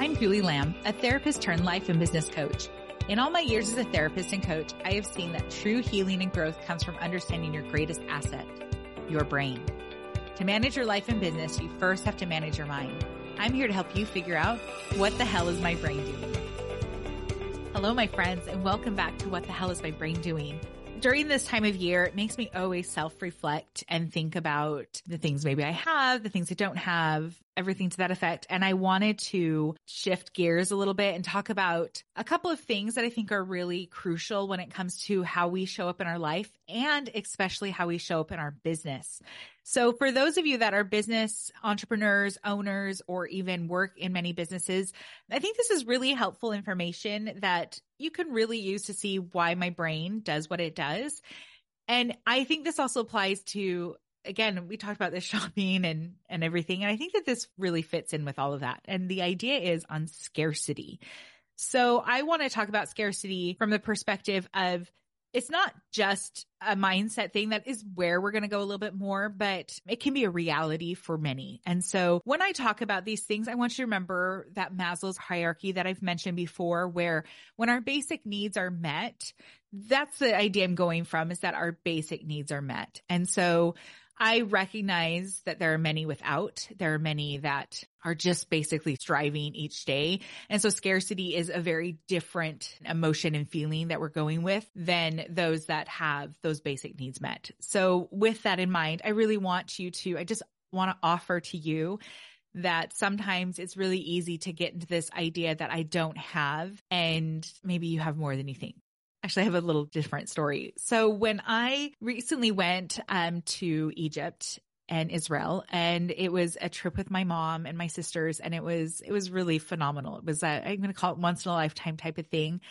I'm Julie Lamb, a therapist turned life and business coach. In all my years as a therapist and coach, I have seen that true healing and growth comes from understanding your greatest asset, your brain. To manage your life and business, you first have to manage your mind. I'm here to help you figure out what the hell is my brain doing? Hello, my friends, and welcome back to What the Hell is My Brain Doing? During this time of year, it makes me always self reflect and think about the things maybe I have, the things I don't have, everything to that effect. And I wanted to shift gears a little bit and talk about a couple of things that I think are really crucial when it comes to how we show up in our life and especially how we show up in our business. So for those of you that are business entrepreneurs, owners, or even work in many businesses, I think this is really helpful information that you can really use to see why my brain does what it does. And I think this also applies to again, we talked about this shopping and and everything and I think that this really fits in with all of that. And the idea is on scarcity. So I want to talk about scarcity from the perspective of it's not just a mindset thing that is where we're going to go a little bit more, but it can be a reality for many. And so when I talk about these things, I want you to remember that Maslow's hierarchy that I've mentioned before, where when our basic needs are met, that's the idea I'm going from is that our basic needs are met. And so I recognize that there are many without. There are many that are just basically striving each day. And so scarcity is a very different emotion and feeling that we're going with than those that have those basic needs met. So with that in mind, I really want you to, I just want to offer to you that sometimes it's really easy to get into this idea that I don't have and maybe you have more than you think. Actually, I have a little different story. So when I recently went um, to Egypt and Israel, and it was a trip with my mom and my sisters, and it was it was really phenomenal. It was i am going to call it once in a lifetime type of thing.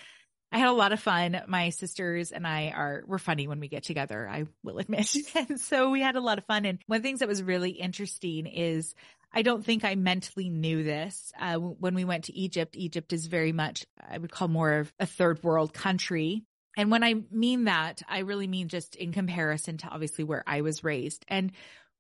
I had a lot of fun. My sisters and I are we're funny when we get together. I will admit, and so we had a lot of fun. And one of the things that was really interesting is I don't think I mentally knew this. Uh, when we went to Egypt, Egypt is very much, I would call more of a third world country. And when I mean that, I really mean just in comparison to obviously where I was raised. And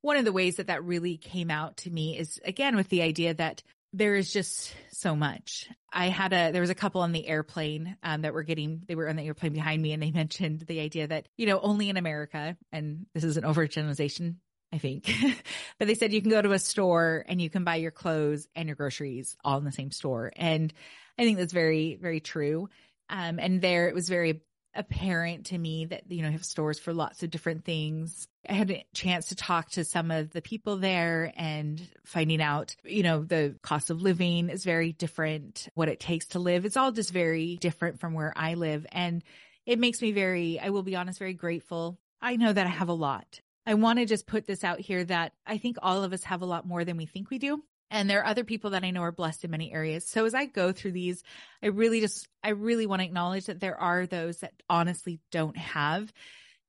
one of the ways that that really came out to me is again with the idea that there is just so much. I had a, there was a couple on the airplane um, that were getting, they were on the airplane behind me and they mentioned the idea that, you know, only in America, and this is an overgeneralization, I think. but they said you can go to a store and you can buy your clothes and your groceries all in the same store. And I think that's very, very true. Um, and there it was very apparent to me that, you know, have stores for lots of different things. I had a chance to talk to some of the people there and finding out, you know, the cost of living is very different, what it takes to live. It's all just very different from where I live. And it makes me very, I will be honest, very grateful. I know that I have a lot I want to just put this out here that I think all of us have a lot more than we think we do. And there are other people that I know are blessed in many areas. So as I go through these, I really just, I really want to acknowledge that there are those that honestly don't have.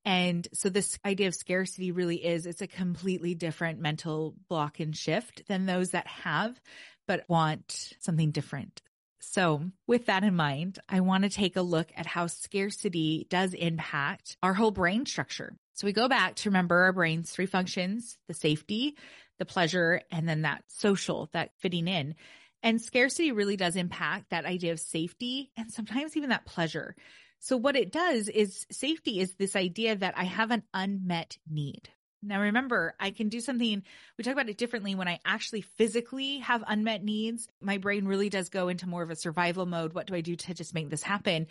And so this idea of scarcity really is, it's a completely different mental block and shift than those that have, but want something different. So with that in mind, I want to take a look at how scarcity does impact our whole brain structure. So we go back to remember our brain's three functions, the safety, the pleasure, and then that social, that fitting in. And scarcity really does impact that idea of safety and sometimes even that pleasure. So what it does is safety is this idea that I have an unmet need. Now remember, I can do something, we talk about it differently when I actually physically have unmet needs. My brain really does go into more of a survival mode. What do I do to just make this happen?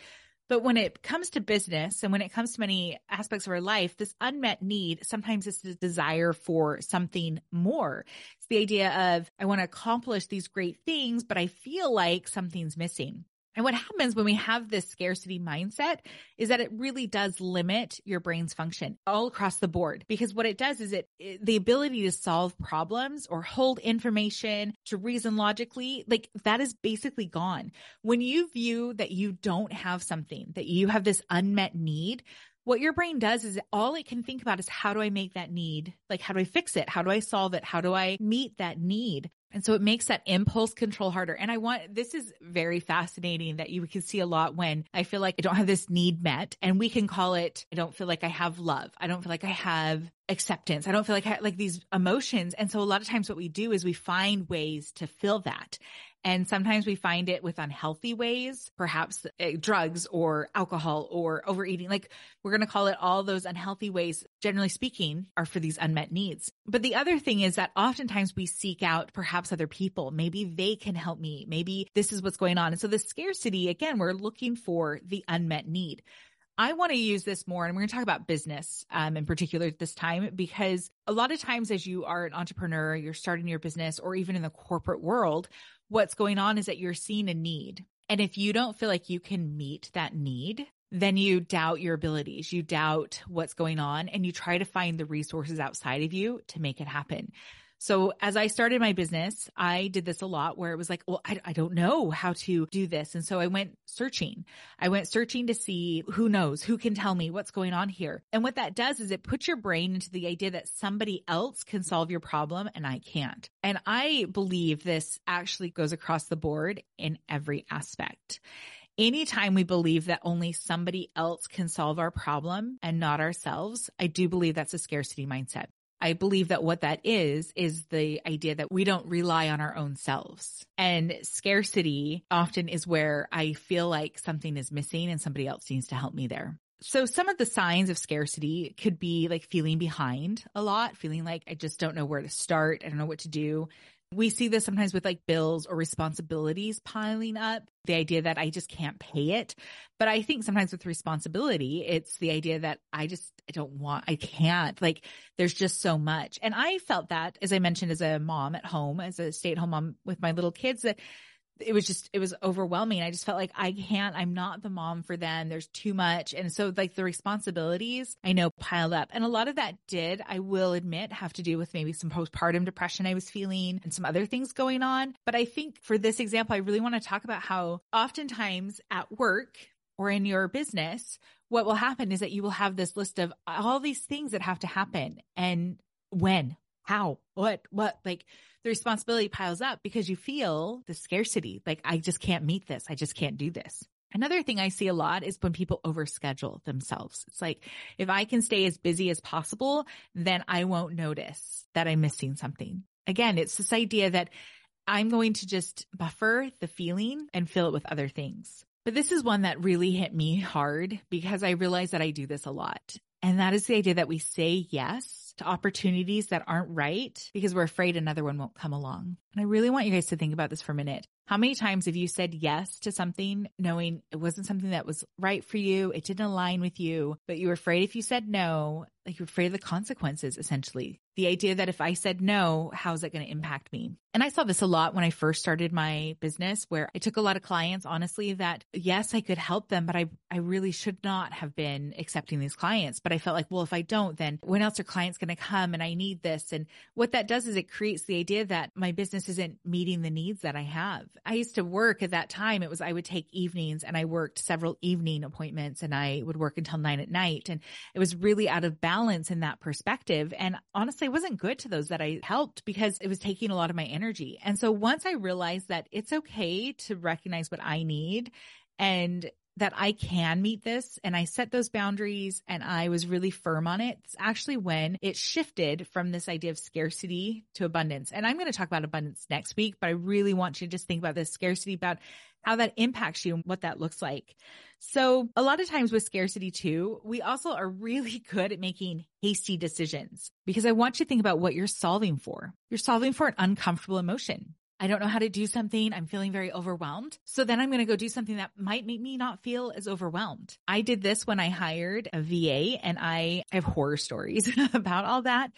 But when it comes to business and when it comes to many aspects of our life, this unmet need sometimes is the desire for something more. It's the idea of, I want to accomplish these great things, but I feel like something's missing. And what happens when we have this scarcity mindset is that it really does limit your brain's function all across the board. Because what it does is it, it, the ability to solve problems or hold information to reason logically, like that is basically gone. When you view that you don't have something, that you have this unmet need, what your brain does is all it can think about is how do I make that need? Like, how do I fix it? How do I solve it? How do I meet that need? And so it makes that impulse control harder. And I want, this is very fascinating that you can see a lot when I feel like I don't have this need met and we can call it, I don't feel like I have love. I don't feel like I have acceptance. I don't feel like I, like these emotions. And so a lot of times what we do is we find ways to fill that. And sometimes we find it with unhealthy ways, perhaps uh, drugs or alcohol or overeating. Like we're going to call it all those unhealthy ways, generally speaking, are for these unmet needs. But the other thing is that oftentimes we seek out perhaps other people. Maybe they can help me. Maybe this is what's going on. And so the scarcity, again, we're looking for the unmet need. I want to use this more, and we're going to talk about business um, in particular this time because a lot of times, as you are an entrepreneur, you're starting your business, or even in the corporate world, what's going on is that you're seeing a need. And if you don't feel like you can meet that need, then you doubt your abilities, you doubt what's going on, and you try to find the resources outside of you to make it happen. So as I started my business, I did this a lot where it was like, well, I, I don't know how to do this. And so I went searching. I went searching to see who knows, who can tell me what's going on here. And what that does is it puts your brain into the idea that somebody else can solve your problem and I can't. And I believe this actually goes across the board in every aspect anytime we believe that only somebody else can solve our problem and not ourselves, I do believe that's a scarcity mindset. I believe that what that is, is the idea that we don't rely on our own selves. And scarcity often is where I feel like something is missing and somebody else needs to help me there. So some of the signs of scarcity could be like feeling behind a lot, feeling like I just don't know where to start. I don't know what to do. We see this sometimes with like bills or responsibilities piling up, the idea that I just can't pay it. But I think sometimes with responsibility, it's the idea that I just I don't want, I can't. Like there's just so much. And I felt that, as I mentioned, as a mom at home, as a stay at home mom with my little kids, that it was just it was overwhelming. I just felt like i can't i'm not the mom for them. There's too much. And so like the responsibilities i know piled up. And a lot of that did i will admit have to do with maybe some postpartum depression i was feeling and some other things going on. But i think for this example i really want to talk about how oftentimes at work or in your business what will happen is that you will have this list of all these things that have to happen. And when how what what like the responsibility piles up because you feel the scarcity. Like, I just can't meet this. I just can't do this. Another thing I see a lot is when people overschedule themselves. It's like, if I can stay as busy as possible, then I won't notice that I'm missing something. Again, it's this idea that I'm going to just buffer the feeling and fill it with other things. But this is one that really hit me hard because I realize that I do this a lot. And that is the idea that we say yes to opportunities that aren't right because we're afraid another one won't come along. And I really want you guys to think about this for a minute. How many times have you said yes to something knowing it wasn't something that was right for you? It didn't align with you, but you were afraid if you said no, like you're afraid of the consequences essentially. The idea that if I said no, how's it going to impact me? And I saw this a lot when I first started my business where I took a lot of clients, honestly, that yes, I could help them, but I, I really should not have been accepting these clients. But I felt like, well, if I don't, then when else are clients going to come and I need this? And what that does is it creates the idea that my business isn't meeting the needs that I have. I used to work at that time. It was, I would take evenings and I worked several evening appointments and I would work until nine at night. And it was really out of balance in that perspective. And honestly, it wasn't good to those that I helped because it was taking a lot of my energy. And so once I realized that it's okay to recognize what I need and that I can meet this and I set those boundaries and I was really firm on it. It's actually when it shifted from this idea of scarcity to abundance. And I'm going to talk about abundance next week, but I really want you to just think about this scarcity, about how that impacts you and what that looks like. So a lot of times with scarcity too, we also are really good at making hasty decisions because I want you to think about what you're solving for. You're solving for an uncomfortable emotion. I don't know how to do something. I'm feeling very overwhelmed. So then I'm going to go do something that might make me not feel as overwhelmed. I did this when I hired a VA and I have horror stories about all that.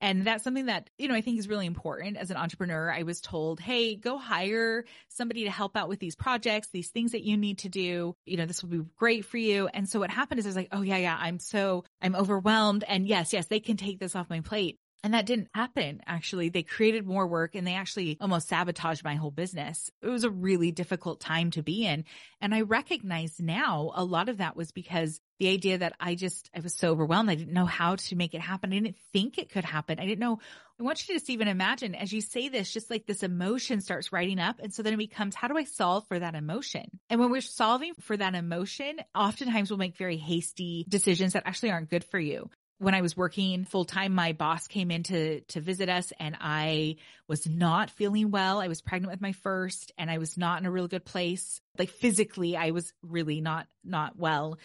And that's something that, you know, I think is really important as an entrepreneur. I was told, Hey, go hire somebody to help out with these projects, these things that you need to do. You know, this will be great for you. And so what happened is I was like, Oh yeah, yeah, I'm so, I'm overwhelmed. And yes, yes, they can take this off my plate. And that didn't happen. Actually, they created more work and they actually almost sabotaged my whole business. It was a really difficult time to be in. And I recognize now a lot of that was because the idea that I just, I was so overwhelmed. I didn't know how to make it happen. I didn't think it could happen. I didn't know. I want you to just even imagine as you say this, just like this emotion starts writing up. And so then it becomes, how do I solve for that emotion? And when we're solving for that emotion, oftentimes we'll make very hasty decisions that actually aren't good for you when I was working full time, my boss came in to, to visit us and I was not feeling well. I was pregnant with my first and I was not in a real good place. Like physically, I was really not, not well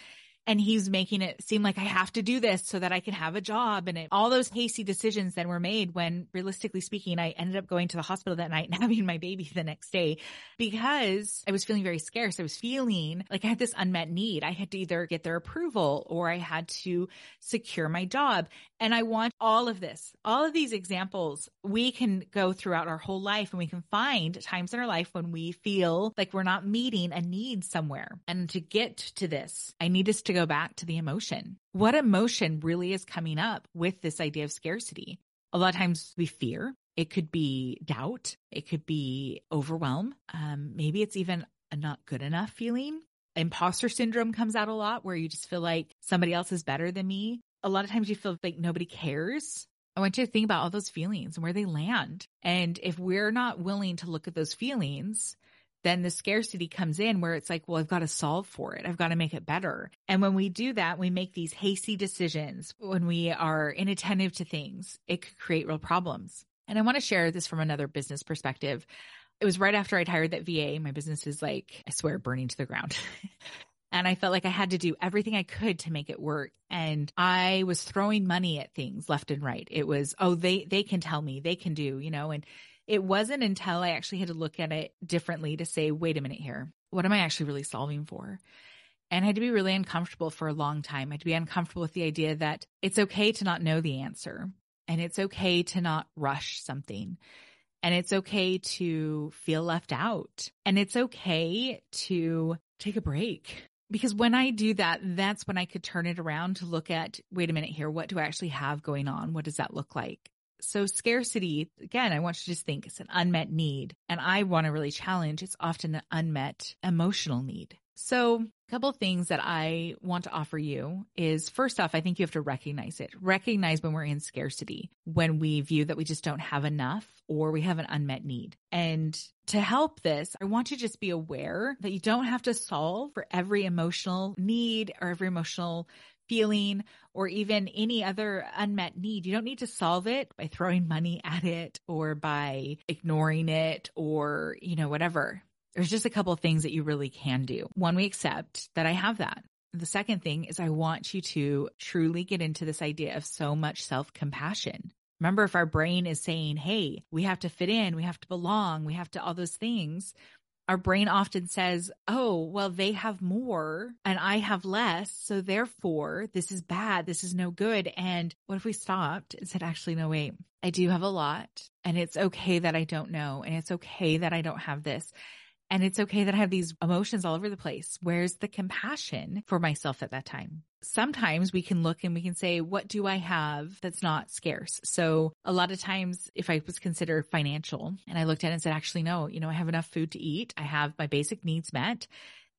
and he's making it seem like I have to do this so that I can have a job. And it, all those hasty decisions then were made when realistically speaking, I ended up going to the hospital that night and having my baby the next day because I was feeling very scarce. I was feeling like I had this unmet need. I had to either get their approval or I had to secure my job. And I want all of this, all of these examples we can go throughout our whole life and we can find times in our life when we feel like we're not meeting a need somewhere. And to get to this, I need us to go back to the emotion. What emotion really is coming up with this idea of scarcity? A lot of times we fear. It could be doubt. It could be overwhelm. Um, maybe it's even a not good enough feeling. Imposter syndrome comes out a lot where you just feel like somebody else is better than me. A lot of times you feel like nobody cares. I want you to think about all those feelings and where they land. And if we're not willing to look at those feelings then the scarcity comes in where it's like, well, I've got to solve for it. I've got to make it better. And when we do that, we make these hasty decisions when we are inattentive to things, it could create real problems. And I want to share this from another business perspective. It was right after I'd hired that VA. My business is like, I swear, burning to the ground. and I felt like I had to do everything I could to make it work. And I was throwing money at things left and right. It was, oh, they, they can tell me, they can do, you know, and it wasn't until I actually had to look at it differently to say, wait a minute here. What am I actually really solving for? And I had to be really uncomfortable for a long time. I had to be uncomfortable with the idea that it's okay to not know the answer and it's okay to not rush something. And it's okay to feel left out. And it's okay to take a break. Because when I do that, that's when I could turn it around to look at, wait a minute here, what do I actually have going on? What does that look like? So scarcity, again, I want you to just think it's an unmet need. And I want to really challenge it's often an unmet emotional need. So a couple things that I want to offer you is first off, I think you have to recognize it. Recognize when we're in scarcity, when we view that we just don't have enough or we have an unmet need. And to help this, I want you to just be aware that you don't have to solve for every emotional need or every emotional feeling or even any other unmet need. You don't need to solve it by throwing money at it or by ignoring it or, you know, whatever. There's just a couple things that you really can do. One, we accept that I have that. The second thing is I want you to truly get into this idea of so much self compassion. Remember, if our brain is saying, Hey, we have to fit in, we have to belong, we have to all those things, our brain often says, Oh, well, they have more and I have less. So therefore, this is bad. This is no good. And what if we stopped and said, actually, no, wait, I do have a lot and it's okay that I don't know. And it's okay that I don't have this. And it's okay that I have these emotions all over the place. Where's the compassion for myself at that time? Sometimes we can look and we can say, what do I have that's not scarce? So a lot of times if I was considered financial and I looked at it and said, actually, no, you know, I have enough food to eat. I have my basic needs met.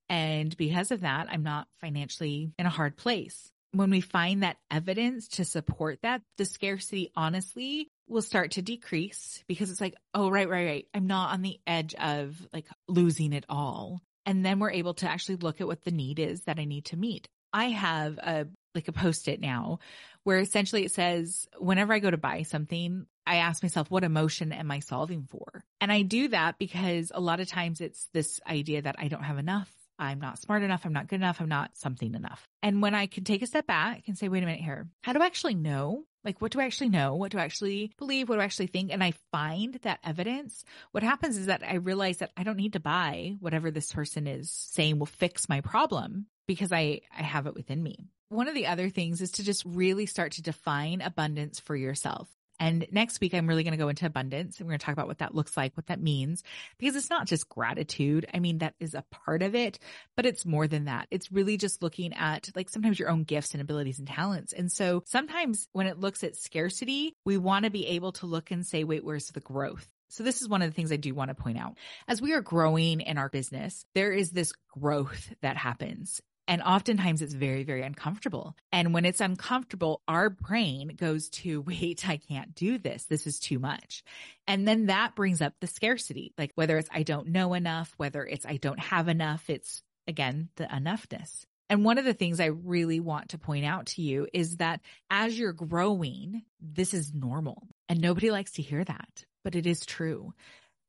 And because of that, I'm not financially in a hard place when we find that evidence to support that, the scarcity honestly will start to decrease because it's like, oh, right, right, right. I'm not on the edge of like losing it all. And then we're able to actually look at what the need is that I need to meet. I have a like a post it now where essentially it says, whenever I go to buy something, I ask myself, what emotion am I solving for? And I do that because a lot of times it's this idea that I don't have enough I'm not smart enough. I'm not good enough. I'm not something enough. And when I can take a step back and say, wait a minute here, how do I actually know? Like, what do I actually know? What do I actually believe? What do I actually think? And I find that evidence. What happens is that I realize that I don't need to buy whatever this person is saying will fix my problem because I, I have it within me. One of the other things is to just really start to define abundance for yourself. And next week, I'm really going to go into abundance and we're going to talk about what that looks like, what that means, because it's not just gratitude. I mean, that is a part of it, but it's more than that. It's really just looking at like sometimes your own gifts and abilities and talents. And so sometimes when it looks at scarcity, we want to be able to look and say, wait, where's the growth? So this is one of the things I do want to point out. As we are growing in our business, there is this growth that happens. And oftentimes it's very, very uncomfortable. And when it's uncomfortable, our brain goes to, wait, I can't do this. This is too much. And then that brings up the scarcity, like whether it's I don't know enough, whether it's I don't have enough, it's again, the enoughness. And one of the things I really want to point out to you is that as you're growing, this is normal. And nobody likes to hear that, but it is true.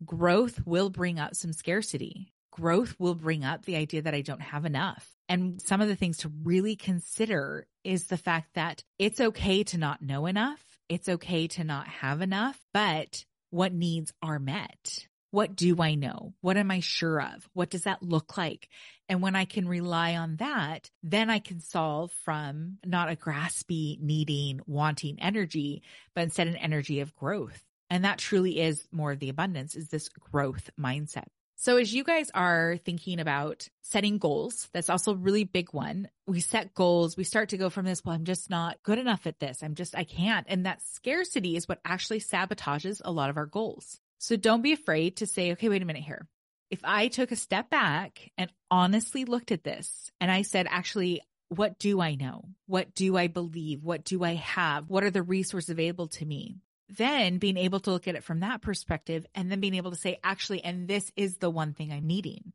Growth will bring up some scarcity. Growth will bring up the idea that I don't have enough. And some of the things to really consider is the fact that it's okay to not know enough. It's okay to not have enough, but what needs are met. What do I know? What am I sure of? What does that look like? And when I can rely on that, then I can solve from not a graspy, needing, wanting energy, but instead an energy of growth. And that truly is more of the abundance is this growth mindset. So as you guys are thinking about setting goals, that's also a really big one. We set goals. We start to go from this, well, I'm just not good enough at this. I'm just, I can't. And that scarcity is what actually sabotages a lot of our goals. So don't be afraid to say, okay, wait a minute here. If I took a step back and honestly looked at this and I said, actually, what do I know? What do I believe? What do I have? What are the resources available to me? Then being able to look at it from that perspective and then being able to say, actually, and this is the one thing I'm needing.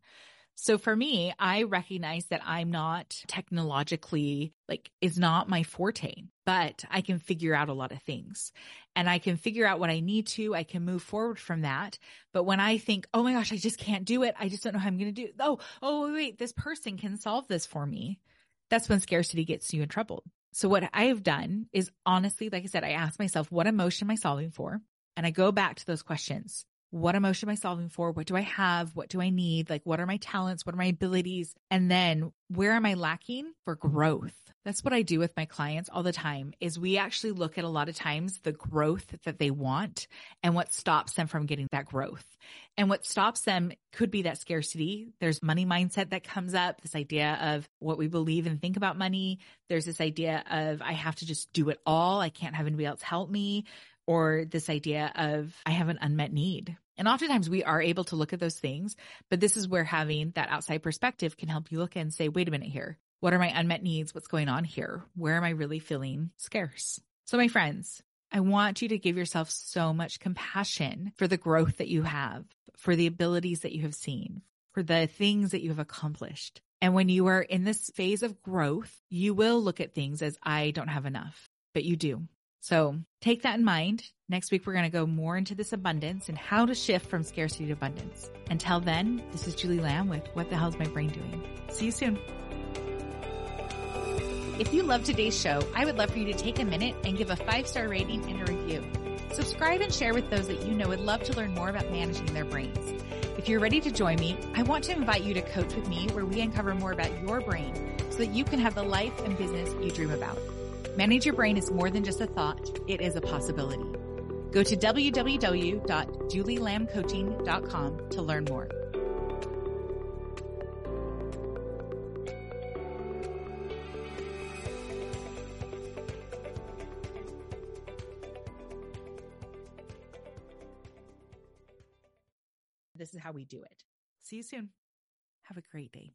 So for me, I recognize that I'm not technologically like is not my forte, but I can figure out a lot of things and I can figure out what I need to. I can move forward from that. But when I think, oh my gosh, I just can't do it. I just don't know how I'm going to do. Oh, oh, wait, this person can solve this for me. That's when scarcity gets you in trouble. So what I have done is honestly, like I said, I ask myself, what emotion am I solving for? And I go back to those questions what emotion am I solving for? What do I have? What do I need? Like, what are my talents? What are my abilities? And then where am I lacking for growth? That's what I do with my clients all the time is we actually look at a lot of times the growth that they want and what stops them from getting that growth. And what stops them could be that scarcity. There's money mindset that comes up, this idea of what we believe and think about money. There's this idea of I have to just do it all. I can't have anybody else help me or this idea of I have an unmet need. And oftentimes we are able to look at those things, but this is where having that outside perspective can help you look and say, wait a minute here. What are my unmet needs? What's going on here? Where am I really feeling scarce? So my friends, I want you to give yourself so much compassion for the growth that you have, for the abilities that you have seen, for the things that you have accomplished. And when you are in this phase of growth, you will look at things as I don't have enough, but you do. So take that in mind. Next week, we're going to go more into this abundance and how to shift from scarcity to abundance. Until then, this is Julie Lamb with What the Hell's My Brain Doing? See you soon. If you love today's show, I would love for you to take a minute and give a five star rating and a review. Subscribe and share with those that you know would love to learn more about managing their brains. If you're ready to join me, I want to invite you to coach with me where we uncover more about your brain so that you can have the life and business you dream about. Manage your brain is more than just a thought, it is a possibility. Go to www.julielambcoaching.com to learn more. This is how we do it. See you soon. Have a great day.